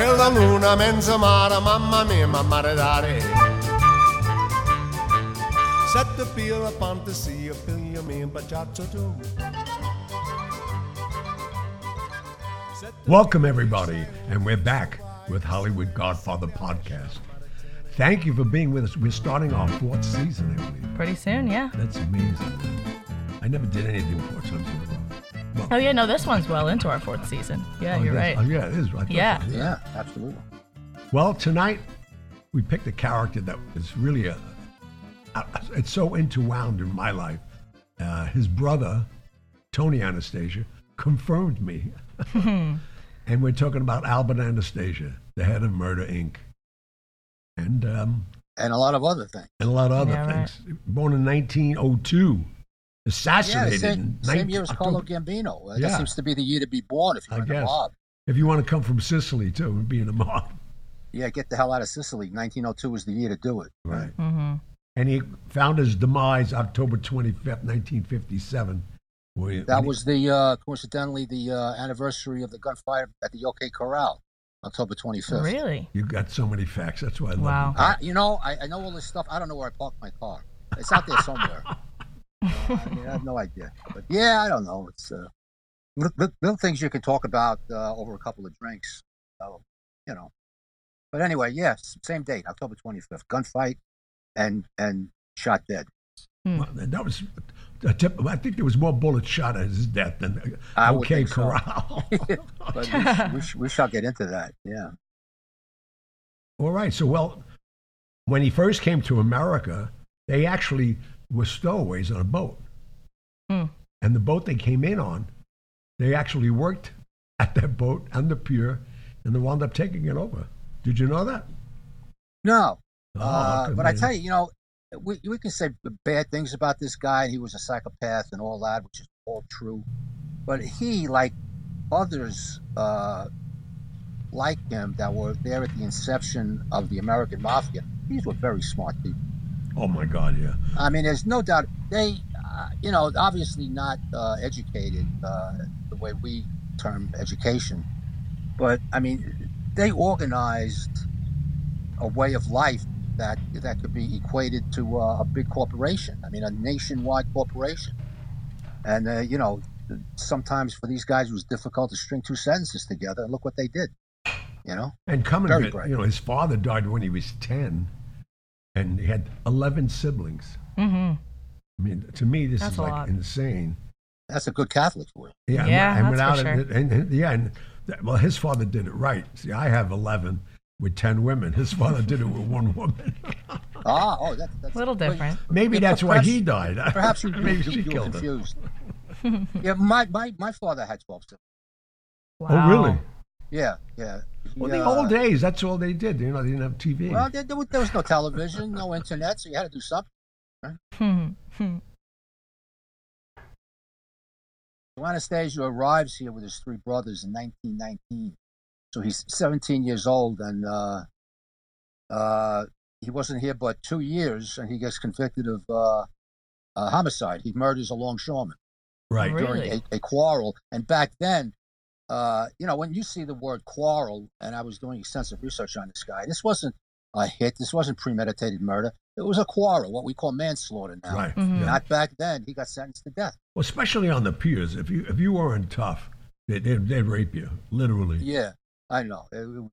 C'è la luna mezza mare, mamma mia, mamma dare. Sette pila fantasia, piglia me baciaccio tu. Welcome, everybody, and we're back with Hollywood Godfather podcast. Thank you for being with us. We're starting our fourth season, I believe. Pretty soon, yeah. That's amazing. I never did anything four times Oh yeah, no, this one's well into our fourth season. Yeah, oh, you're right. Oh, yeah, it is. I thought Yeah. so, Yeah, absolutely. Well, tonight we picked a character that is really a. a it's so interwound in my life. Uh, his brother, Tony Anastasia, confirmed me. and we're talking about Albert Anastasia, the head of Murder Inc. And um, And a lot of other things. and a lot of other Yeah, right. things. Born in 1902, Yeah, assassinated the same, in same year as Carlo Gambino. Uh, Yeah. That seems to be the year to be born if you're in the guess. mob. If you want to come from Sicily too and be in a mob, Yeah, get the hell out of Sicily. 1902 was the year to do it. right? hmm And he found his demise October 25th, 1957. where- That when he- was the uh, coincidentally the uh, anniversary of the gunfire at the OK Corral, October 25th. Really? You got so many facts. That's why I love Wow. you. I, you know, I, I know all this stuff. I don't know where I parked my car. It's out there somewhere. Uh, I, mean, I have no idea. But yeah, I don't know. It's uh, little, little- little things you can talk about uh, over a couple of drinks. So, you know. But anyway, yes, same date, October 25th. Gunfight and and shot dead. Well, that was a tip. I think there was more bullets shot at his death than I would OK think so. Corral. But we, we, we shall get into that. Yeah. All right. So, well, when he first came to America, they actually were stowaways on a boat. Hmm. And the boat they came in on, they actually worked at that boat on the pier, and they wound up taking it over. Did you know that? No, Oh, Uh, but I tell you, you know, we, we can say bad things about this guy. He was a psychopath and all that, which is all true. But he, like others uh, like him that were there at the inception of the American Mafia, these were very smart people. Oh my God, yeah. I mean, there's no doubt they, uh, you know, obviously not uh, educated uh, the way we term education, but I mean, they organized a way of life that that could be equated to uh, a big corporation. I mean, a nationwide corporation, and uh, you know, sometimes for these guys it was difficult to string two sentences together. And look what they did. You know, And coming, Very to, bright. you know, his father died when he was 10, and he had 11 siblings. hmm I mean, to me, this That's is like lot. insane. that's a good Catholic for you. Yeah, Yeah, and that's without for it, and, and- yeah, and th- well, his father did it right. See, I have 11 with 10 women. His father did it with one woman. Ah, oh, that, that's A little well, different. Maybe Yeah, that's why he died. Perhaps you, maybe you, she you were killed him. yeah, my, my, my father had 12 siblings. Wow. Oh, really? Yeah, yeah. Well, the uh, old days, that's all they did. You know, they didn't have TV. Well, there, there was- no television, no internet, so you had to do something. Hmm. Hmm. So Anastasia arrives here with his three brothers in 1919. So he's 17 years old, and uh, uh, he wasn't here but two years, and he gets convicted of uh, uh, homicide. He murders a longshoreman. right. Really? during a, a quarrel. And back then, uh, you know, when you see the word quarrel, and I was doing extensive research on this guy, this wasn't a hit. This wasn't premeditated murder. It was a quarrel, what we call manslaughter now. Right. Mhm. Not back then. He got sentenced to death. Well, especially on the piers. If you if you weren't tough, they, they'd, they'd rape you, literally. Yeah, I know. It- it-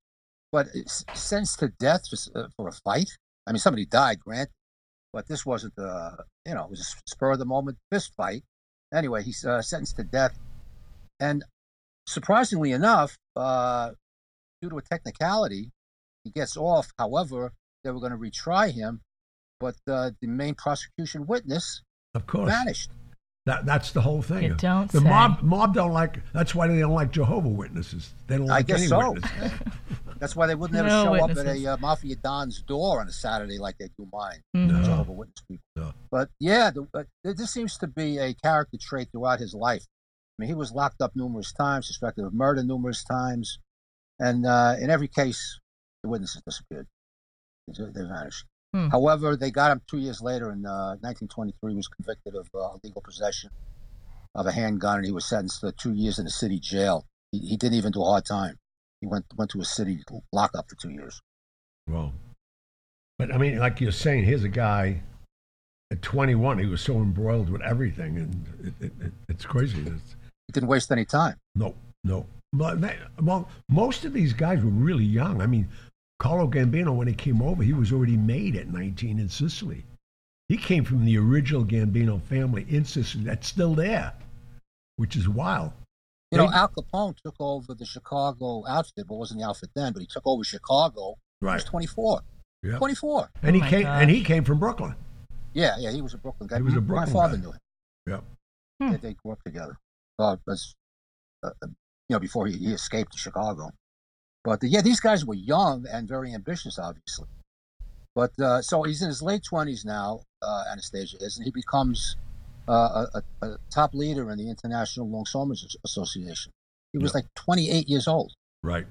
but it's sentenced to death for, uh, for a fight. I mean, somebody died, Grant, but this wasn't the, you know, it was a spur of the moment fist fight. Anyway, he's uh, sentenced to death. And surprisingly enough, uh, due to a technicality, he gets off. However, they were going to retry him, but uh, the main prosecution witness Of course. vanished. That that's the whole thing. You don't the say. mob mob don't like. That's why they don't like Jehovah Witnesses. They don't I guess any so. witnesses. That's why they wouldn't ever No show witnesses. up at a uh, mafia don's door on a Saturday like they do mine. Mhm. Jehovah Witness people. No. But yeah, the, uh, this seems to be a character trait throughout his life. I mean, he was locked up numerous times, suspected of murder numerous times, and uh, in every case, the witnesses disappeared. They they vanished. Hmm. However, they got him two years later in uh, 1923. He was convicted of uh, illegal possession of a handgun, and he was sentenced to two years in a city jail. He, he didn't even do a hard time. he went went to a city lockup for two years. Well, but I mean, like you're saying, here's a guy at 21. He was so embroiled with everything, and it, it, it, it's crazy. It's, He didn't waste any time. no, no. But they, well, most of these guys were really young. I mean, Carlo Gambino, when he came over, he was already made at 19 in Sicily. He came from the original Gambino family in Sicily that's still there, which is wild. You know, Al Capone took over the Chicago outfit, but wasn't the outfit then. But he took over Chicago. Right. He Right. was 24. Yeah. 24. And he Oh my came and he came from Brooklyn. Yeah, yeah, he was a Brooklyn guy. He was a Brooklyn My father guy. knew him. Yep. Hmm. They, they grew up together. Uh, as, uh, you know, before he, he escaped to Chicago. But uh, yeah, these guys were young and very ambitious, obviously. But uh, so he's in his late twenties now. Uh, Anastasia is, and he becomes uh, a, a, top leader in the International Longshoremen's As- Association. He was Yeah. like 28 years old, Right.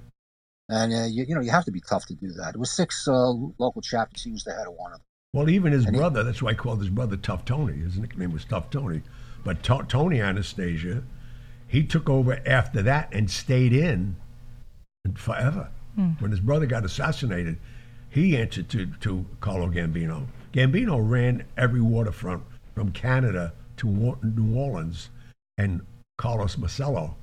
and uh, you, you know you have to be tough to do that. It was six uh, local chapters. He was the head of one of them. Well, even his And he- brother, that's why I called his brother Tough Tony. His nickname was Tough Tony. But To- Tony Anastasia, he took over after that and stayed in forever. When his brother got assassinated, he answered to, to Carlo Gambino. Gambino ran every waterfront from Canada to New Orleans, and Carlos Marcello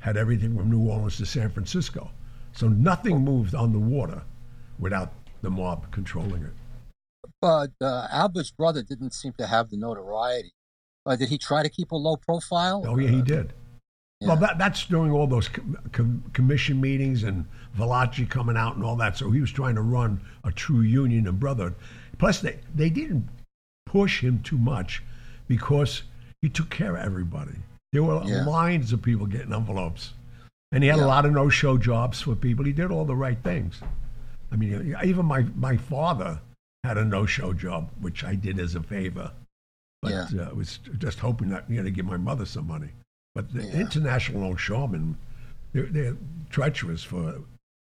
had everything from New Orleans to San Francisco. So nothing moved on the water without the mob controlling it. But uh, Albert's brother didn't seem to have the notoriety. Uh, did he try to keep a low profile? Oh yeah, he Uh, did. Yeah. Well, that, that's during all those com- com- commission meetings and Valachi coming out and all that. So he was trying to run a true union and brotherhood. Plus, they they didn't push him too much because he took care of everybody. There were Yeah. lines of people getting envelopes, and he had Yeah. a lot of no-show jobs for people. He did all the right things. I mean, even my my father had a no-show job, which I did as a favor. But Yeah. uh, I was just hoping that you know to give my mother some money. But the Yeah. international longshoremen, they're, they're treacherous for,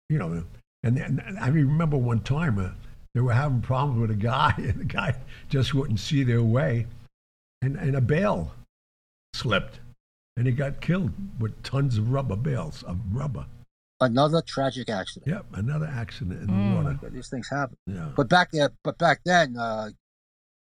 you know. And, and I remember one time uh, they were having problems with a guy, and the guy just wouldn't see their way, and, and a bale slipped, and he got killed with tons of rubber bales of rubber. Another tragic accident. Yep, another accident in Mm. the water. These things happen. Yeah. But back there, but back then, uh,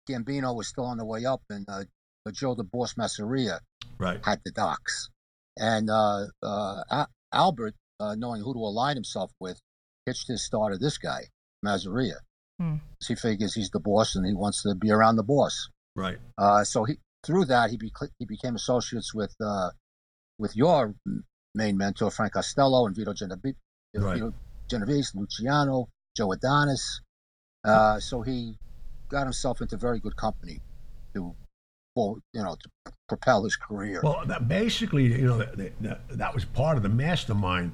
Gambino was still on the way up, and uh, Joe the Boss Masseria right. had the docks, and uh, uh, Al- Albert, uh, knowing who to align himself with, pitched his star to this guy, Masseria. Hmm. 'Cause He figures he's the boss, and he wants to be around the boss. Right. Uh, so he through that he, bec- he became associates with uh, with your main mentor Frank Costello and Vito Genovese, Right. Vito Genovese, Luciano, Joe Adonis. Uh, so he got himself into very good company to, for you know, to propel his career. Well, that basically, you know, that, that, that was part of the mastermind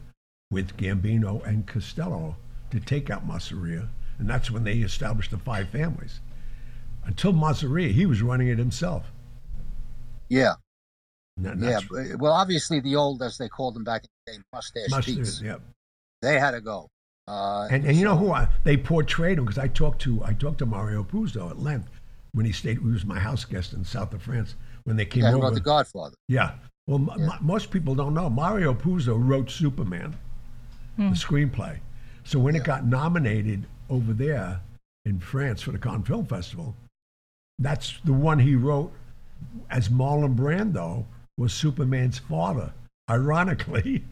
with Gambino and Costello to take out Masseria, and that's when they established the five families. Until Masseria, he was running it himself. yeah, that- yeah. but- Well, obviously the old, as they called them back in the day, mustache Mustard, Pete's, yeah. they had to go. Uh, And, and you know who I, they portrayed him because I talked to I talked to Mario Puzo at length when he stayed. He was my house guest in south of France when they came Yeah, who over. wrote The Godfather. Yeah. Well, Yeah. m- most people don't know. Mario Puzo wrote Superman, the screenplay. So when it got nominated over there in France for the Cannes Film Festival, that's the one he wrote as Marlon Brando was Superman's father. Ironically,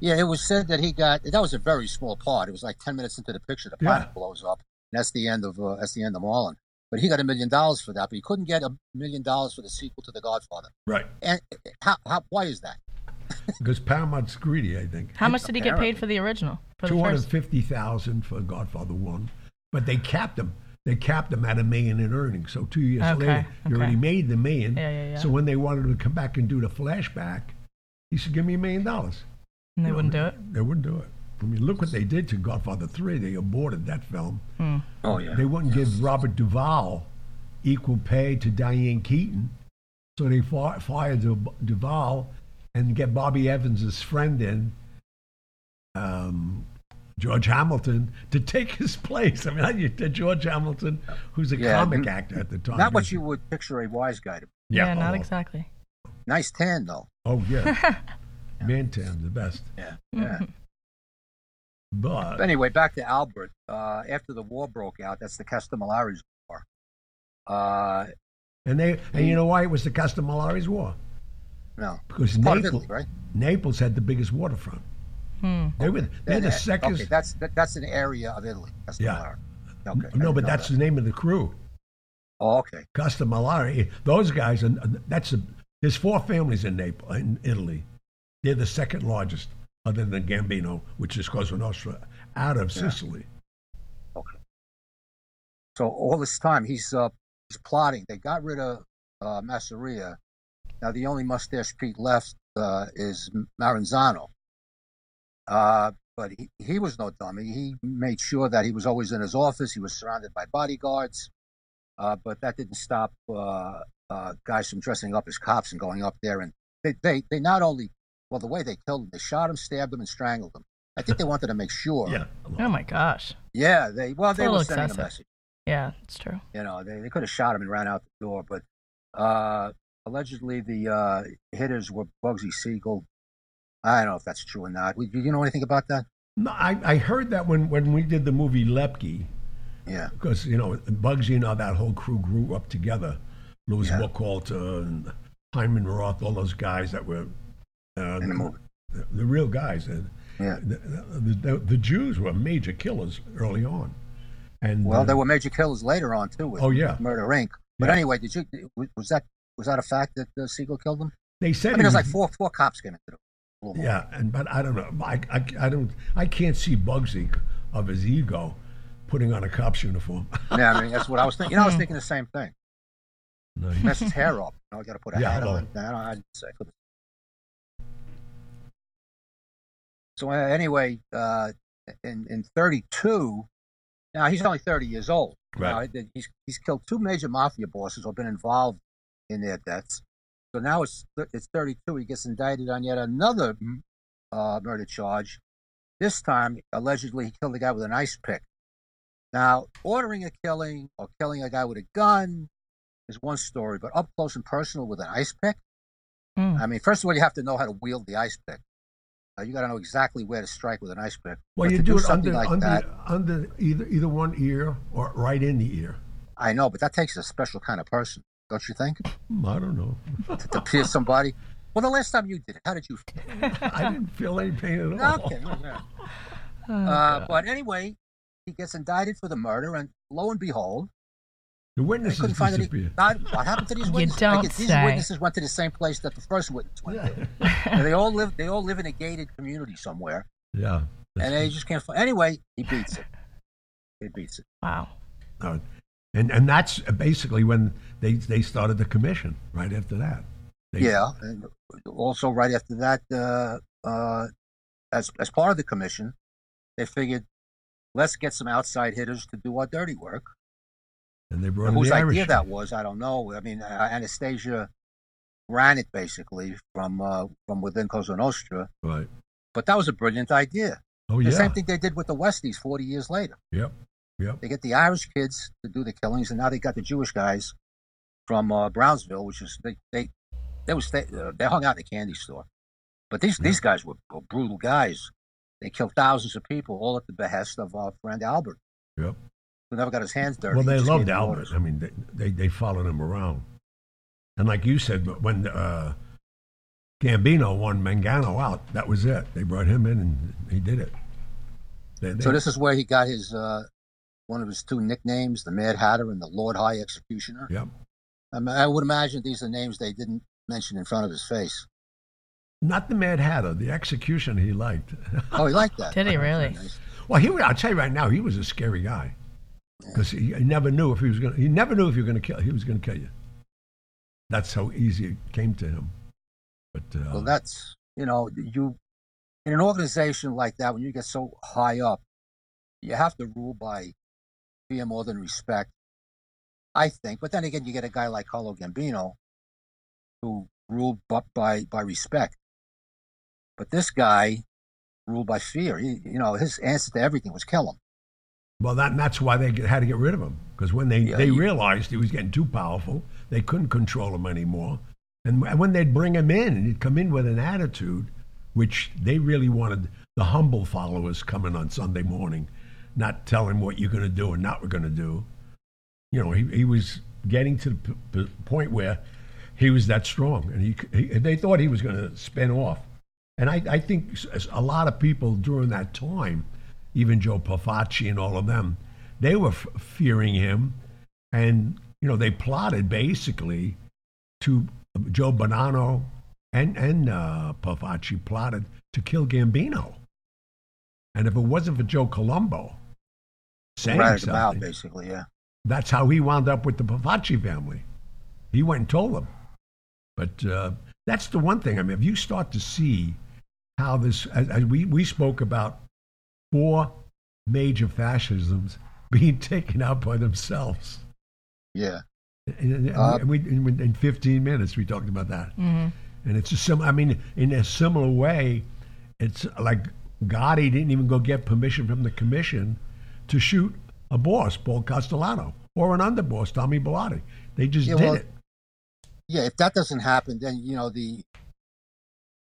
Yeah, it was said that he got that was a very small part. It was like ten minutes into the picture, the Yeah. planet blows up, and that's the end of uh, that's the end of Marlon. But he got a million dollars for that, but he couldn't get a million dollars for the sequel to The Godfather. right? And how, how why is that? Because Paramount's greedy, I think. How much did he get paid for the original? For the Two hundred first? fifty thousand for Godfather One, but they capped him. They capped him at a million in earnings. So two years Okay, later, you okay. already made the million. Yeah, yeah, yeah. So when they wanted him to come back and do the flashback, he said, "Give me a million dollars." And they You know, wouldn't do it. They wouldn't do it. I mean, look what they did to Godfather Three. They aborted that film. Hmm. Oh yeah, They wouldn't give Robert Duvall equal pay to Diane Keaton, so they fi- fired Du- Duvall and get Bobby Evans's friend in, um, George Hamilton, to take his place. I mean, I- you- George Hamilton, who's a Yeah, comic n- actor at the time. not what you would picture a wise guy to. be. Yeah, not oh, exactly. Nice tan though. Oh yeah, Man tan, the best. Yeah, Mm-hmm. Yeah. But Anyway, back to Albert. Uh, after the war broke out, that's the Castellammarese War. Uh, and they and you know why it was the Castellammarese War? no, Because Naples, Italy, right? Naples had the biggest waterfront. Hmm. They were they're the Uh, second. Okay, that's that, that's an area of Italy. Castellamare. Okay. No, but that's that. the name of the crew. Oh, okay. Castellamare. Those guys, and that's a, there's four families in Naples, in Italy. They're the second largest, other than Gambino, which is Cosa Nostra, out of Yeah. Sicily. Okay. So all this time he's uh, he's plotting. They got rid of uh, Masseria. Now the only mustache Pete left uh, is Maranzano. Uh, but he, he was no dummy. He made sure that he was always in his office. He was surrounded by bodyguards. Uh, but that didn't stop uh, uh, guys from dressing up as cops and going up there. And they, they, they not only, well, the way they killed him, they shot him, stabbed him, and strangled him. I think they wanted to make sure. Yeah. Oh my gosh. Yeah, they well, they were sending excessive. a message. Yeah, it's true. You know, they, they could have shot him and ran out the door, but uh, allegedly the uh, hitters were Bugsy Siegel. I don't know if that's true or not. Do you know anything about that? No, I, I heard that when, when we did the movie Lepke, Yeah. because, you know, Bugsy and all that whole crew grew up together. Louis Yeah. Buchalter and Hyman Roth, all those guys that were uh, In the movie. the, the real guys. And Yeah. the, the, the, the Jews were major killers early on. And Well, uh, there were major killers later on too. With Oh, yeah. Murder Inc. But Yeah. anyway, did you was was that was that a fact that uh, Siegel killed them? they said I mean, there's was- like four four cops came into the a little more. Yeah, and but I don't know. I, I, I don't. I can't see Bugsy of his ego putting on a cop's uniform. Yeah, I mean that's what I was thinking. You know, I was thinking the same thing. no, he- Mess his hair up. You know, got to put a Yeah, hat well. on. I don't. I, I couldn't. So anyway, uh, in in 32, now he's only 30 years old. Right. Now, he's he's killed two major mafia bosses or been involved in their deaths. So now it's it's 32. He gets indicted on yet another uh, murder charge. This time, allegedly, he killed a guy with an ice pick. Now, ordering a killing or killing a guy with a gun is one story, but up close and personal with an ice pick. Mm. I mean, first of all, you have to know how to wield the ice pick. Uh, you got to know exactly where to strike with an ice pick. well, But you to do, it something under like under that. under either either one ear or right in the ear. I know, but that takes a special kind of person, don't you think? I don't know. to pierce somebody. Well, the last time you did it, how did you feel? I didn't feel any pain at all. Okay. yeah. Oh, Uh, but anyway, he gets indicted for the murder, and lo and behold, The they witnesses couldn't find any. disappeared. Not, what happened to these You witnesses? don't guess these say. witnesses went to the same place that the first witness went. to. And they all live. They all live in a gated community somewhere, Yeah. and they just can't find. Anyway, he beats it. He beats it. wow. Uh, and and that's basically when they they started the commission. Right after that. They, Yeah, and also right after that, uh, uh, as as part of the commission, they figured, let's get some outside hitters to do our dirty work. And they brought in Whose the idea that was, I don't know. I mean, uh, Anastasia ran it basically from uh, from within Cosa Nostra, Right. but that was a brilliant idea. Oh The yeah. same thing they did with the Westies 40 years later. Yep. Yep. They get the Irish kids to do the killings, and now they got the Jewish guys from uh, Brownsville, which is they they they was they, uh, they hung out in a candy store. But these these guys were, were brutal guys. They killed thousands of people, all at the behest of our friend Albert, Yep. Who never got his hands dirty. Well, they loved gave Albert. orders. I mean, they, they they followed him around, and like you said, when uh, Gambino won Mangano out, that was it. They brought him in, and he did it. They, they, So this is where he got his uh, one of his two nicknames, the Mad Hatter and the Lord High Executioner. Yep. I, mean, I would imagine these are names they didn't mention in front of his face. Not the Mad Hatter, the execution he liked. Oh, he liked that. Did he really? Well, he, I'll tell you right now, he was a scary guy because he, never knew if he was going. He never knew if you were going to kill. He was going to kill you. That's how easy it came to him. But uh, Well, that's you know you in an organization like that when you get so high up, you have to rule by fear more than respect. I think, but then again, you get a guy like Carlo Gambino, who ruled by by respect. But this guy ruled by fear. He, you know, his answer to everything was kill him. Well, that, that's why they had to get rid of him because when they, Yeah, they you- realized he was getting too powerful, they couldn't control him anymore. And when they'd bring him in, and he'd come in with an attitude, which they really wanted the humble followers coming on Sunday morning, not telling what you're going to do and not what you're going to do. You know, he, he was getting to the p- p- point where he was that strong, and he, he they thought he was going to spin off. And I, I think a lot of people during that time, even Joe Profaci and all of them, they were f- fearing him, and you know they plotted basically to Joe Bonanno and and uh, Profaci plotted to kill Gambino. And if it wasn't for Joe Colombo saying Right something, about basically, yeah. that's how he wound up with the Profaci family. He went and told them. But uh, that's the one thing. I mean, if you start to see how this, as, as we, we spoke about four major fascisms being taken out by themselves. Yeah. And, and Uh, we, in, in 15 minutes, we talked about that. Mm-hmm. And it's a sim. I mean, in a similar way, it's like Gotti didn't even go get permission from the commission to shoot a boss, Paul Castellano, or an underboss, Tommy Bilotti. They just Yeah, did well, it. Yeah, if that doesn't happen, then you know the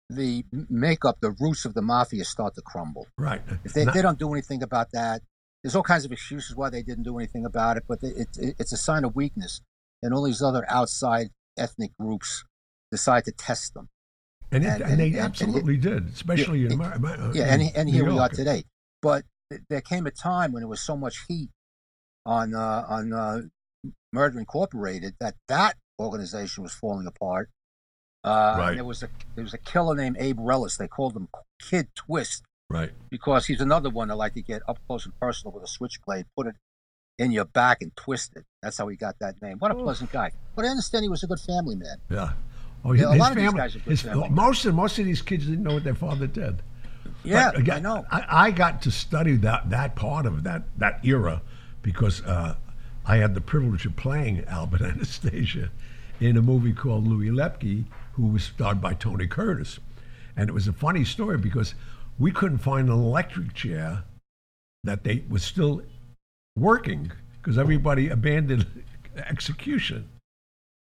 the makeup, the roots of the mafia start to crumble. Right. If they, Not- they don't do anything about that, there's all kinds of excuses why they didn't do anything about it, but it, it, it's a sign of weakness. And all these other outside ethnic groups decide to test them. and, it, and- and, they and- and- absolutely did, especially Yeah, in America. Yeah, and, and here we are today. But th- there came a time when there was so much heat on uh, on uh, Murder Incorporated that that organization was falling apart. Uh, Right. and There was a there was a killer named Abe Reles. They called him Kid Twist Right. because he's another one that like to get up close and personal with a switchblade, put it in your back and twist it. That's how he got that name. What a pleasant guy. But I understand he was a good family man. Yeah. Oh, Yeah, a his lot of these guys are good his, family. most of most of these kids didn't know what their father did. Yeah, But again, I know. I, I got to study that that part of that that era because uh, I had the privilege of playing Albert Anastasia in a movie called Louis Lepke, who was starred by Tony Curtis, and it was a funny story because we couldn't find an electric chair that they was still working because everybody abandoned execution.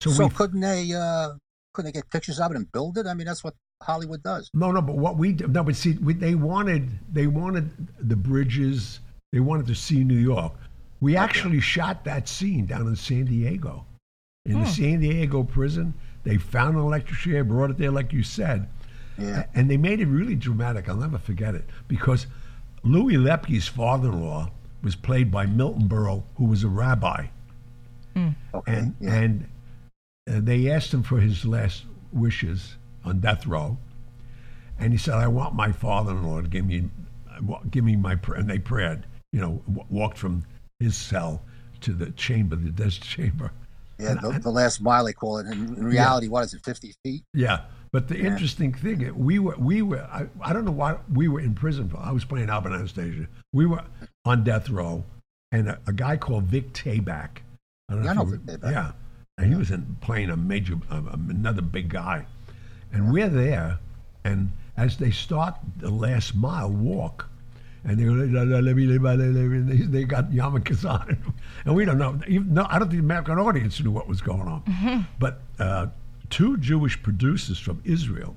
So, So we couldn't they uh, couldn't they get pictures of it and build it? I mean, that's what Hollywood does. No, no, but what we did- no, but see, we, they wanted they wanted the bridges. They wanted to see New York. We actually shot that scene down in San Diego, in the San Diego prison. They found an electric chair, brought it there, like you said, Yeah. and they made it really dramatic. I'll never forget it because Louis Lepke's father-in-law was played by Milton Berle, who was a rabbi Okay. and yeah. and uh, they asked him for his last wishes on death row, and he said, "I want my father-in-law to give me, give me my," prayer. and they prayed. You know, w- walked from his cell to the chamber, the death chamber. Yeah, the, the last mile they call it. In, in reality, what is it? Fifty feet? Yeah, but the Yeah. interesting thing, we were, we were, I, I don't know why we were in prison for. I was playing Albert Anastasia. We were on death row, and a, a guy called Vic Tayback. I don't Yeah, I know Vic Yeah, and he was in, playing a major, um, another big guy, and we're there, and as they start the last mile walk. And they, go, they, got yarmulkes on, and we don't know. Even, no, I don't think the American audience knew what was going on. But uh, two Jewish producers from Israel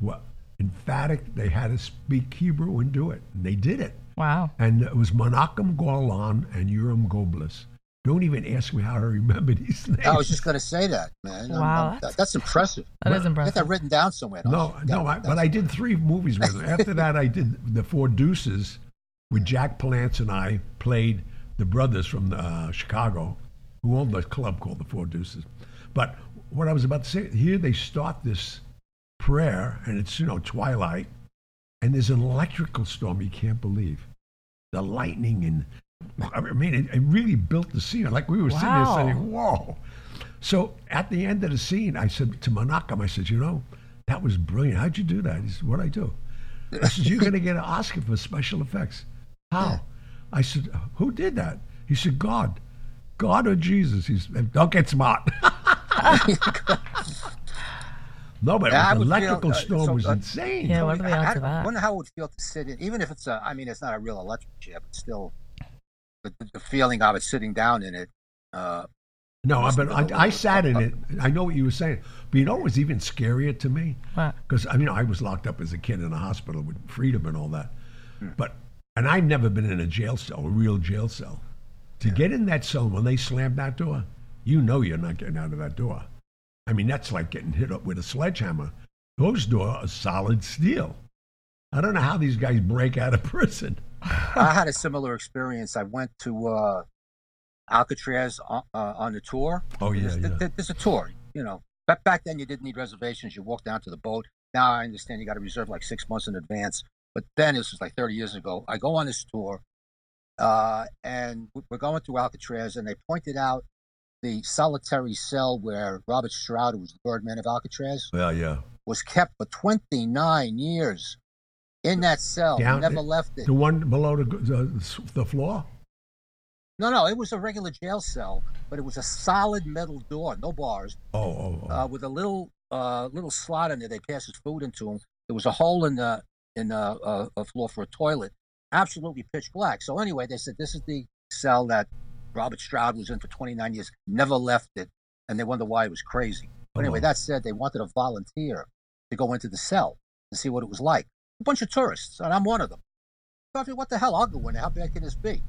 were emphatic. They had to speak Hebrew and do it. And they did it. Wow. And it was Menachem Golan and Yoram Globus. Don't even ask me how I remember these names. I was just going to say that, man. I'm- Wow, I'm- that's- that's impressive. That is Get impressive. I got that written down somewhere. no, you? no, I, but I did three movies with them. After that, I did The Four Deuces with Jack Palance and I played the brothers from uh, Chicago who owned a club called The Four Deuces. But what I was about to say, here they start this prayer, and it's, you know, twilight, and there's an electrical storm you can't believe. The lightning and I mean, it, it really built the scene. Like we were sitting there saying, "Whoa!" So at the end of the scene, I said to Menachem, I said, "You know, that was brilliant. How'd you do that?" He said, "What I do?" I said, "You're going to get an Oscar for special effects." How? I said, "Who did that?" He said, "God." God or Jesus? He said, "Don't get smart." no, but Yeah, I the would feel, electrical uh, storm so, was uh, insane. Yeah, what are the I, odds of I wonder how it would feel to sit in, even if it's a. I mean, it's not a real electric chair, but still, the, the, the feeling of it sitting down in it. Uh, No, Must but have been a I, I little- sat in it. I know what you were saying, but you know it was even scarier to me? Because I mean, I was locked up as a kid in a hospital with freedom and all that. But and I've never been in a jail cell, a real jail cell. To get in that cell when they slam that door, you know you're not getting out of that door. I mean, that's like getting hit up with a sledgehammer. Those doors are solid steel. I don't know how these guys break out of prison. I had a similar experience. I went to uh, Alcatraz on, uh, on the tour. Oh yeah, There's, yeah. there's a tour, you know. Back back then, you didn't need reservations. You walked down to the boat. Now I understand you got to reserve like six months in advance. But then this was like 30 years ago. I go on this tour, uh, and we- we're going through Alcatraz, and they pointed out the solitary cell where Robert Stroud, who was the Birdman of Alcatraz, Yeah, yeah. was kept for 29 years in that cell. Down- never left it. The one below the the, the floor. No, no, it was a regular jail cell, but it was a solid metal door, no bars, Oh, oh, oh. uh, with a little uh, little slot in there. They pass his food into him. There was a hole in the in the uh, uh, floor for a toilet. Absolutely pitch black. So anyway, they said this is the cell that Robert Stroud was in for 29 years. Never left it, and they wonder why it was crazy. But anyway, Oh. that said, they wanted a volunteer to go into the cell to see what it was like. A bunch of tourists, and I'm one of them. So I thought, what the hell? I'll go in there. How bad can this be?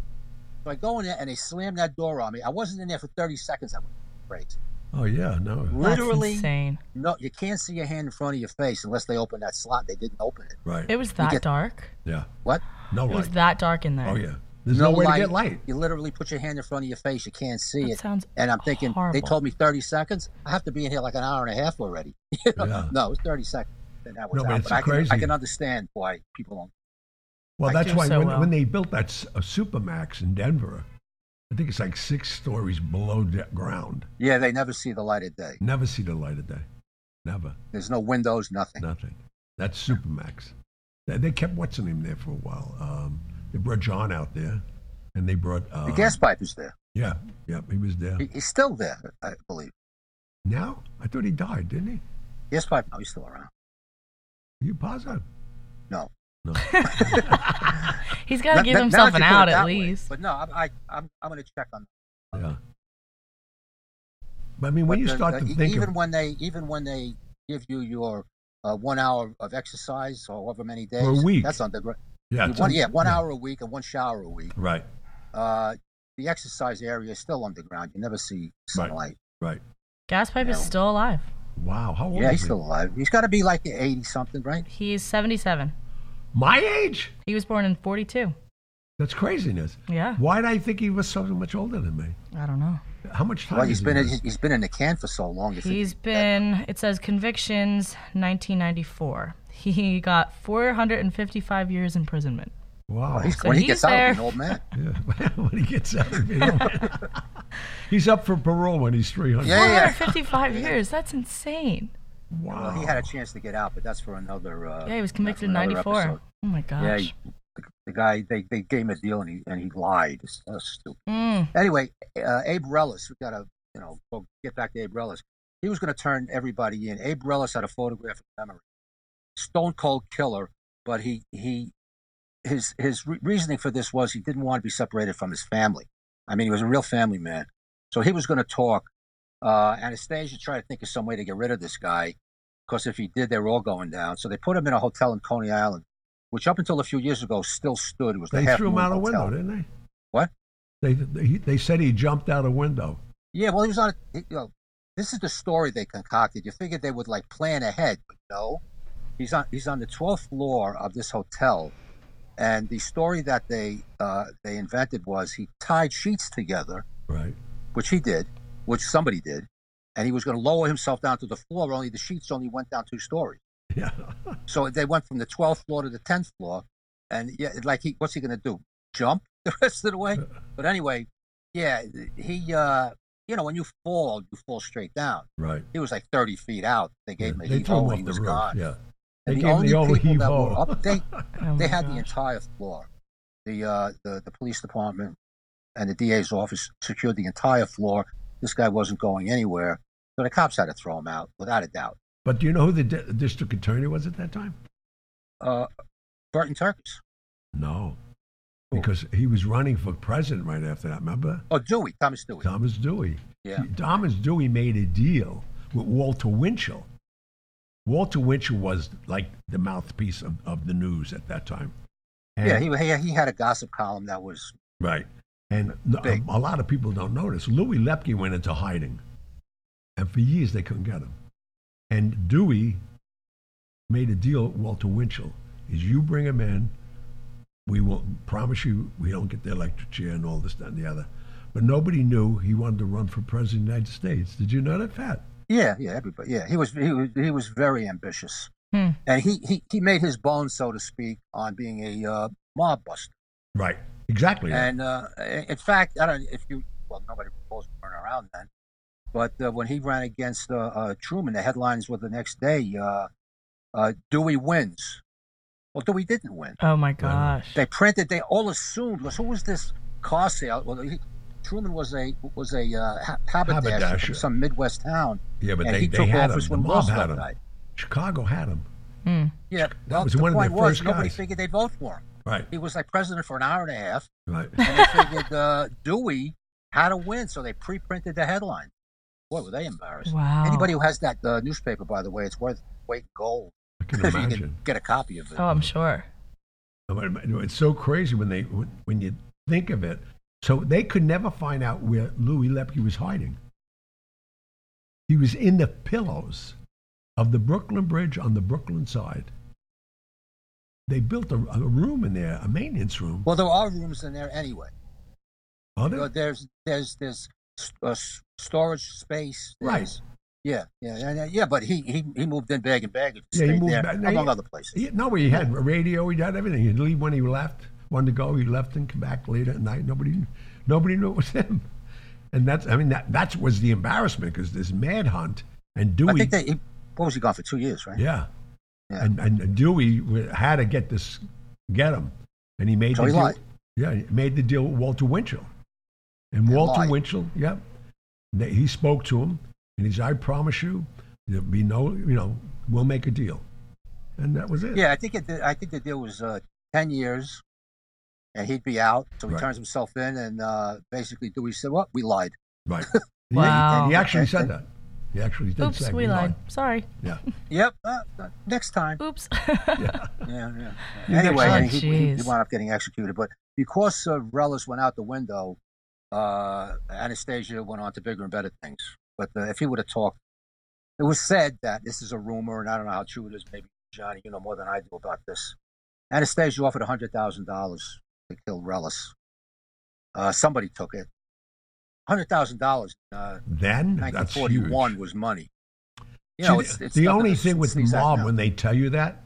So I go in there, and they slam that door on me. I wasn't in there for 30 seconds. I went crazy. oh yeah, no. That's Literally, insane. no, you can't see your hand in front of your face unless they open that slot. They didn't open it. Right. It was that get- dark. yeah. What? No It was that dark in there. Oh yeah. There's no, way to get light. You literally put your hand in front of your face. You can't see That it. sounds And I'm thinking, they told me 30 seconds. I have to be in here like an hour and a half already. You know? Yeah. No, it was 30 seconds. And that was No, but out. it's But I can, crazy. I can understand why people don't. Well, I that's why so when, well. when they built that s- a Supermax in Denver, I think it's like six stories below the ground. Yeah, they never see the light of day. Never see the light of day. Never. There's no windows, nothing. Nothing. That's Supermax. They, they kept what's his name there for a while. Um, they brought John out there, and they brought. Uh, The gas pipe is there. Yeah, yeah, he was there. He- He's still there, I believe. Now, I thought he died, didn't he? Gas pipe, no, he's still around. Are you positive? No. No. He's got to give himself an that you put out at that way. least. But no, I, I, I'm, I'm going to check on. yeah. But I mean, when but you the- start the- to think even of, when they, even when they give you your uh, one hour of exercise or however many days, For a week. that's underground. yeah, one, it's- yeah, one hour a week and one shower a week. Right, Uh, the exercise area is still underground. You never see sunlight. right. right. Gas pipe is still alive. Wow, how old Yeah, is he's he? still alive. He's got to be like eighty something, right? He's 77. My age? He was born in 42. That's craziness. Yeah. Why did I think he was so much older than me? I don't know. How much time? Well, he's has been he in, he's been in the can for so long. you He's he'd be been, it says convictions 1994. He got 455 years imprisonment. Wow. He's, So when he he's gets out, there. he's an old man. Yeah, when he gets out of it. he's up for parole when he's 300. Yeah, yeah. 455 years. That's insane. Wow. Well, he had a chance to get out, but that's for another. Uh, Yeah, he was convicted in 94. episode. Oh my Yeah, gosh. he, the, the guy they, they gave him a deal and he and he lied. It's so stupid. Mm. Anyway, uh, Abe Reles, we gotta you know go get back to Abe Reles. He was going to turn everybody in. Abe Reles had a photographic memory, stone cold killer, but he he his his re- reasoning for this was he didn't want to be separated from his family. I mean, he was a real family man, so he was going to talk. Uh, Anastasia tried to think of some way to get rid of this guy, because if he did, they were all going down. So they put him in a hotel in Coney Island, which up until a few years ago still stood. It was the They threw him out a window, didn't they? What? They, they they said he jumped out a window. Yeah, well, he was on. You know, this is the story they concocted. You figured they would like plan ahead, but no. He's on. He's on the twelfth floor of this hotel, and the story that they uh, they invented was he tied sheets together, Right. which he did, which somebody did, and he was going to lower himself down to the floor. Only the sheets only went down two stories, Yeah. so they went from the twelfth floor to the tenth floor, and yeah, like he, what's he going to do? Jump the rest of the way? But anyway, yeah, he, uh, you know, when you fall, you fall straight down. Right. He was like 30 feet out. They gave him a they heave him and he the was roof. gone. Yeah. And They the only the people that were up, they, Oh they had the entire floor. The, uh, the, the police department and the DA's office secured the entire floor. This guy wasn't going anywhere. So the cops had to throw him out, without a doubt. But do you know who the di- district attorney was at that time? Uh, Burton Turkus. No. Because he was running for president right after that, remember? Oh, Dewey, Thomas Dewey. Thomas Dewey. Yeah. Thomas Dewey made a deal with Walter Winchell. Walter Winchell was like the mouthpiece of, of the news at that time. And, yeah, he, he had a gossip column that was right. And a, a lot of people don't notice. Louis Lepke went into hiding, and for years they couldn't get him. And Dewey made a deal with Walter Winchell: "Is you bring him in, we will promise you we don't get the electric chair and all this, that, and the other." But nobody knew he wanted to run for president of the United States. Did you know that, Pat? Yeah yeah everybody yeah he was he was he was very ambitious, Hmm. and he, he he made his bones so to speak on being a uh, mob buster. Right. Exactly. And uh, in fact, I don't if you well nobody was weren't around then, but uh, when he ran against uh, uh, Truman, the headlines were the next day: uh, uh, Dewey wins. Well, Dewey didn't win. Oh my gosh. They printed. They all assumed. Was who was this car sale? Well, he, Truman was a was a uh, ha- haberdasher, Haberdasher. from some Midwest town, yeah, but and they, he they took had him. office The when mob Roosevelt had him. died. Chicago had him. Hmm. Yeah, well, was the one point their was nobody guys. figured they'd vote for him. Right. He was like president for an hour and a half, Right. and they figured uh, Dewey had to win, so they pre-printed the headline. Boy, were they embarrassed! Wow. Anybody who has that uh, newspaper, by the way, it's worth weight in gold I can if you imagine. can get a copy of it. Oh, I'm sure. It's so crazy when they when, when you think of it. So they could never find out where Louis Lepke was hiding. He was in the pillows of the Brooklyn Bridge on the Brooklyn side. They built a, a room in there, a maintenance room. Well, there are rooms in there anyway. Are there? There's there's there's uh, storage space. Right. Yeah, yeah, yeah, yeah. But he he, he moved in bag and baggage. Yeah, he moved there, back- no, among he- other places. He, no, he had a radio. He had everything. He'd leave when he left. Wanted to go, he left and came back later at night. Nobody, nobody knew it was him. And that's, I mean, that that was the embarrassment because this mad hunt and Dewey. I think they. He, what was he gone for two years, right? Yeah. Yeah. And, and Dewey had to get this, get him. And he made So the he deal. lied. Yeah, he made the deal with Walter Winchell. And And Walter lied. Winchell, yeah, they, he spoke to him and he said, I promise you, there'll be no, you know, we'll make a deal. And that was it. Yeah, I think it. I think the deal was uh, ten years, and he'd be out. So he Right. turns himself in, and uh, basically Dewey said, "What? We lied." Right. Wow. He, he actually Okay. said that. He actually did Oops, say we lied. Sorry. Yeah. Yep. Uh, uh, next time. Oops. yeah. Yeah, yeah. Anyway, got- and he, he, he wound up getting executed. But because uh, Reles went out the window, uh, Anastasia went on to bigger and better things. But uh, if he would have talked, it was said that this is a rumor, and I don't know how true it is. Maybe Johnny, you know more than I do about this. Anastasia offered hundred thousand dollars to kill Reles. Uh, somebody took it. Hundred thousand dollars. Uh, Then that's 1941 huge. was money. You See, know, the- it's, it's the only to thing with the mob now. when they tell you that,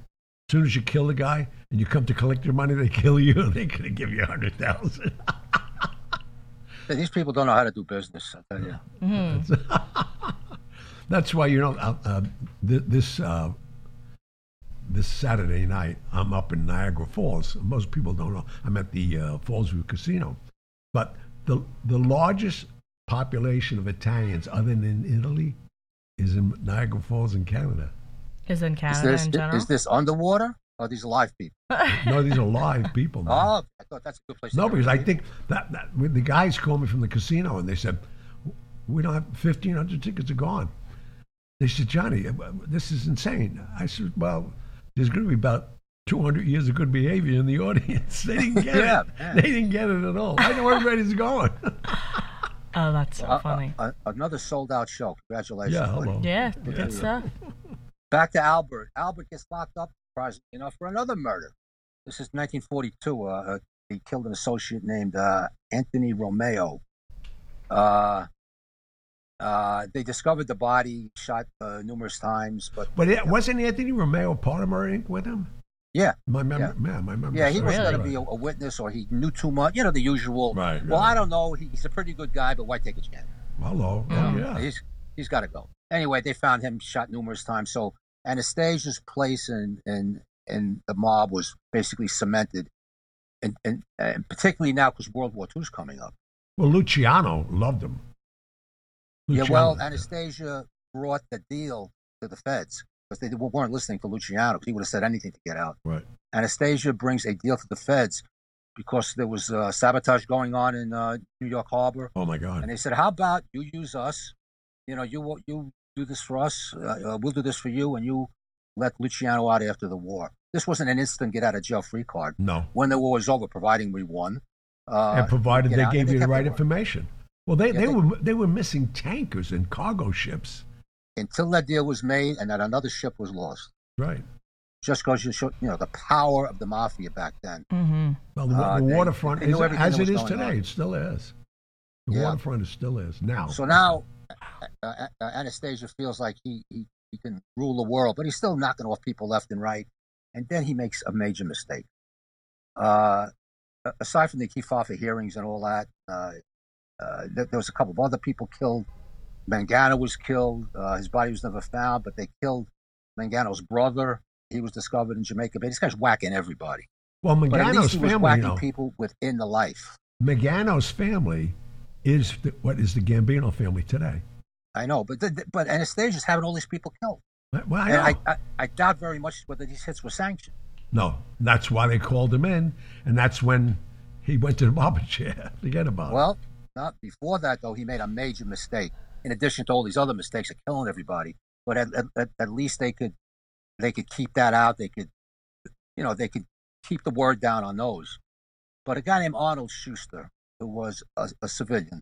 as soon as you kill the guy and you come to collect your money, they kill you. And They're going to give you a hundred thousand. These people don't know how to do business. I tell you. Mhm. That's why you know uh, uh, th- this uh, this Saturday night I'm up in Niagara Falls. Most people don't know I'm at the uh, Fallsview Casino, but the the largest population of Italians other than in Italy is in Niagara Falls in Canada. Is in Is Canada this, in general. is this underwater or are these live people? No, these are live people. man. Oh, I thought that's a good place. No, to because I think that, that the guys called me from the casino and they said, "We don't have fifteen hundred tickets are gone." They said, "Johnny, uh, this is insane." I said, "Well, there's going to be about two hundred years of good behavior in the audience. They didn't get Yeah, it. yeah. They didn't get it at all. I know everybody's going." oh, that's so Uh, uh, funny. uh, another sold out show. Congratulations. yeah, hello. yeah, yeah. good stuff. Back to Albert. Albert gets locked up, surprisingly enough, for another murder. This is 1942. Uh, uh, he killed an associate named uh, Anthony Romeo. Uh, they discovered the body, shot uh, numerous times, but But it, wasn't Anthony Romeo part of Murder Inc. with him? yeah, My memory, yeah, my memory. yeah, he was going to be a, a witness or he knew too much. You know, the usual. Right, Well, right. I don't know. He, he's a pretty good guy, but why take a chance? Hello. Oh, Mm. yeah. He's he's got to go. Anyway, they found him shot numerous times. So Anastasia's place in in in the mob was basically cemented, and and, and particularly now because World War II is coming up. Well, Luciano loved him. Yeah, well, Anastasia brought the deal to the feds because they weren't listening to Luciano because he would have said anything to get out. Right. Anastasia brings a deal to the feds because there was uh, sabotage going on in uh, New York Harbor. Oh my God. And they said, "How about you use us? You know, you you do this for us. Uh, uh, we'll do this for you, and you let Luciano out after the war." this wasn't an instant get out of jail free card. No. When the war was over, providing we won, uh, and provided they out, gave they you the right information. Well, they, Yeah, they, they- were they were missing tankers and cargo ships. until that deal was made and that another ship was lost. Right. Just goes to show, you know, the power of the mafia back then. Mm-hmm. Well, the, Uh, the they- waterfront they knew is as that it was is going today. on. It still is. The Yeah. waterfront is still is now. So now uh, uh, uh, Anastasia feels like he, he, he can rule the world, but he's still knocking off people left and right. And then he makes a major mistake. Uh, aside from the Kefauver hearings and all that, uh, uh, there, was a couple of other people killed. Mangano was killed. Uh, his body was never found, but they killed Mangano's brother. He was discovered in Jamaica Bay. This guy's whacking everybody. well, But least he was family, whacking you know, people within the life. Mangano's family is the, what is the Gambino family today. I know, but the, but Anastasia's having all these people killed. Well, I. I, I, I doubt very much whether these hits were sanctioned. no, that's why they called him in, and that's when he went to the barber chair. Forget about it. Well, not before that though. He made a major mistake. In addition to all these other mistakes of killing everybody, but at, at, at least they could they could keep that out. They could, you know, they could keep the word down on those. But a guy named Arnold Schuster, who was a, a civilian,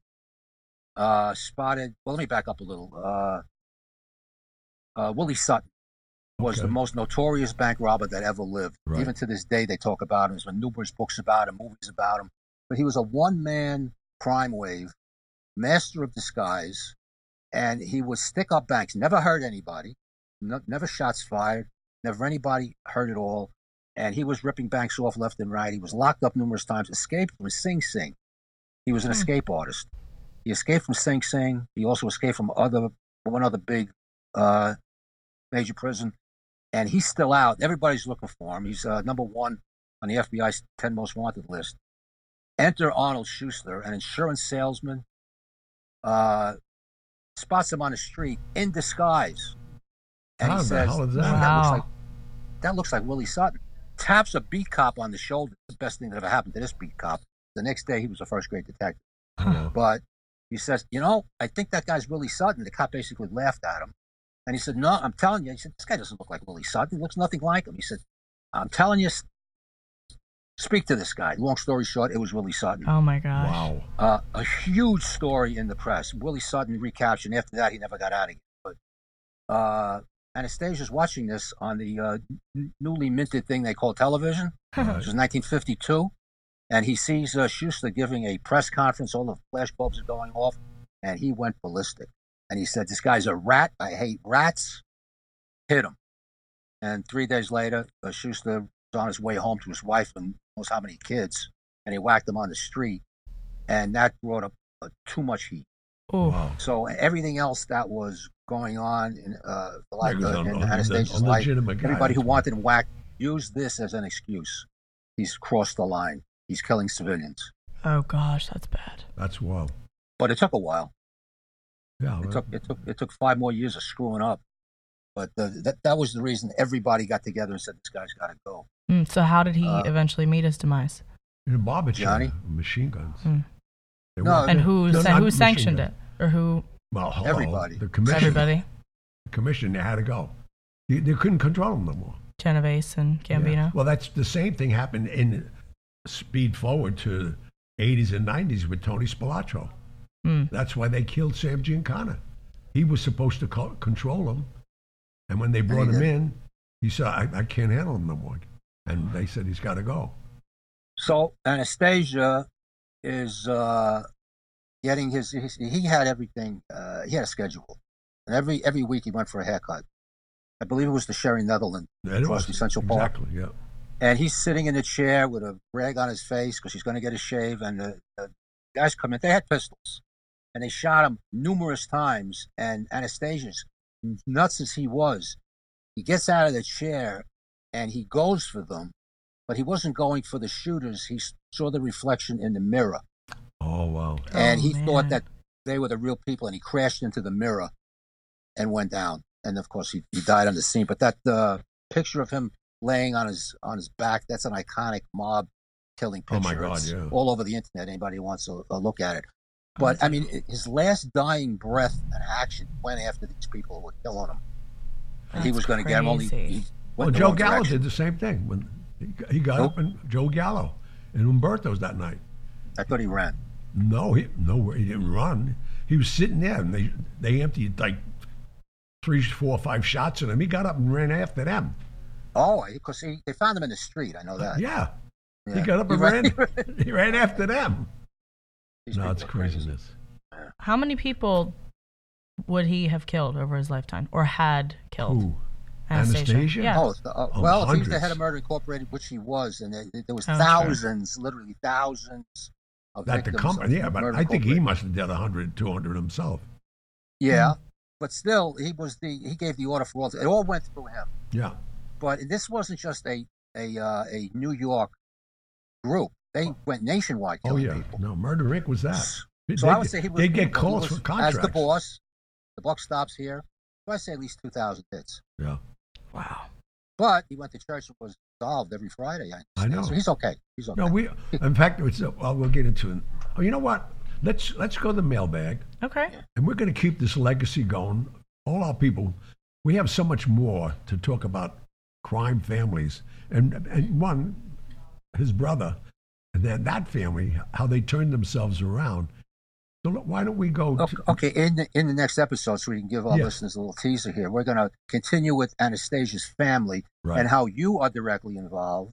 uh, spotted. Well, let me back up a little. Uh, uh, Willie Sutton was Okay. the most notorious bank robber that ever lived. Right. Even to this day, they talk about him. There's been numerous books about him, movies about him. But he was a one-man crime wave, master of disguise, and he would stick up banks. Never hurt anybody. No, never shots fired. Never anybody hurt at all. And he was ripping banks off left and right. He was locked up numerous times. Escaped from Sing Sing. He was an Hmm. escape artist. He escaped from Sing Sing. He also escaped from other one other big uh, major prison, and he's still out. Everybody's looking for him. He's uh, number one on the FBI's 10 most wanted list. Enter Arnold Schuster, an insurance salesman, uh, spots him on the street in disguise. And How he the says, hell is "Gee, that?" that, looks like, that looks like Willie Sutton. Taps a beat cop on the shoulder. The best thing that ever happened to this beat cop. The next day, he was a first grade detective. Yeah. But he says, you know, I think that guy's Willie Sutton. The cop basically laughed at him. And he said, no, I'm telling you. He said, this guy doesn't look like Willie Sutton. He looks nothing like him. He said, I'm telling you, s- speak to this guy. Long story short, it was Willie Sutton. Oh my gosh. Wow. Uh, a huge story in the press. Willie Sutton recaptured. And after that, he never got out again. But uh, Anastasia's watching this on the uh, n- newly minted thing they call television. Right. This was 1952, and he sees uh, Schuster giving a press conference. All the flashbulbs are going off, and he went ballistic. And he said, "This guy's a rat. I hate rats. Hit him." And three days later, uh, Schuster was on his way home to his wife and knows how many kids, and he whacked them on the street, and that brought up uh, too much heat. Ooh. Wow. So everything else that was going on in uh, the life He was uh, a- in a- Anastasia's life, everybody who wanted him whacked used this as an excuse. He's crossed the line. He's killing civilians. Oh gosh, that's bad. That's wild. But it took a while. Yeah. It well, took it took it took five more years of screwing up. But uh, that that was the reason everybody got together and said this guy's got to go. Mm, so how did he Uh, eventually meet his demise? in a barber chair, Johnny? machine guns. They No, And who no, sa- who sanctioned guns. it, or who? Well, hello, Everybody. The commission. Everybody. The commission. They had to go. They, they couldn't control them no more. Genovese and Gambino. Yeah. Well, that's the same thing happened in speed forward to 80s and 90s with Tony Spilotro. Mm. That's why they killed Sam Giancana. He was supposed to co- control them. and when they brought him did. in, he said, I, "I can't handle him no more," and they said he's got to go. So Anastasia is uh, getting his, his. He had everything. Uh, he had a schedule, and every every week he went for a haircut. I believe it was the Sherry Netherland, And it Across was Central Park. exactly, yeah. and he's sitting in the chair with a rag on his face because he's going to get a shave. And the, the guys come in. They had pistols, and they shot him numerous times. And Anastasia's nuts as he was, he gets out of the chair and he goes for them, but he wasn't going for the shooters. He saw the reflection in the mirror, Oh wow. and Oh, he man. thought that they were the real people, and he crashed into the mirror and went down. And of course, he, he died on the scene. But that uh, picture of him laying on his on his back—that's an iconic mob killing picture. Oh, my God, It's yeah. all over the internet. Anybody wants to uh, look at it. But I mean, his last dying breath and action went after these people who were killing him. And he was going to get him. Only he Well, went the Joe Gallo direction. did the same thing when he, he got Nope. up and Joe Gallo and Umberto's that night. I thought he ran. No, he no, he didn't run. He was sitting there, and they they emptied like three, four, five shots at him. He got up and ran after them. Oh, because he they found him in the street. I know that. Yeah, he got up He and ran- ran. he ran after them. These No, it's craziness. How many people would he have killed over his lifetime or had killed? Who? Anastasia. Anastasia? Yeah. Oh, uh, Oh, well, if he was the head of Murder Incorporated, which he was, and there, there was Oh, sure. thousands, literally thousands of That the victims company, of yeah, but Murder I think he must have done 100, 200 himself. Yeah, but still, he was the he gave the order for all. It all went through him. Yeah. But this wasn't just a a uh, a New York group. They went nationwide Oh killing yeah. people. No, Murder Inc. was that. So they, I would say he was. They get calls was- for contracts. As the boss, the buck stops here. So I say at least two thousand hits. Yeah. Wow. But he went to church and was solved every Friday. I, I know. So he's okay. He's okay. No, we. In fact, it's, uh, well, we'll get into it. Oh, you know what? Let's let's go to the mailbag, Okay. and we're going to keep this legacy going. All our people, we have so much more to talk about crime families, and and one, his brother, and then that family, how they turned themselves around. So look, why don't we go? Okay, To, okay, in the, in the next episode, so we can give our Yeah. listeners a little teaser here, we're going to continue with Anastasia's family Right. and how you are directly involved,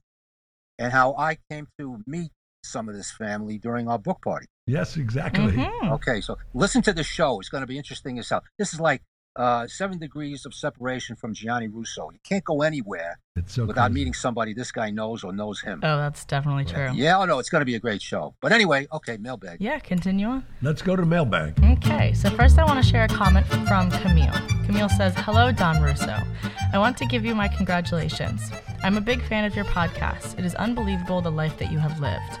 and how I came to meet some of this family during our book party. Yes, exactly. Mhm. Okay, so listen to the show; it's going to be interesting as hell. This is like uh, seven degrees of separation from Gianni Russo. You can't go anywhere so without crazy. meeting somebody this guy knows or knows him. Oh, that's definitely true. Yeah, oh no, it's going to be a great show. But anyway, okay, mailbag. Yeah, continue on. Let's go to mailbag. Okay, so first I want to share a comment from Camille. Camille says, Hello, Don Russo. I want to give you my congratulations. I'm a big fan of your podcast. It is unbelievable the life that you have lived.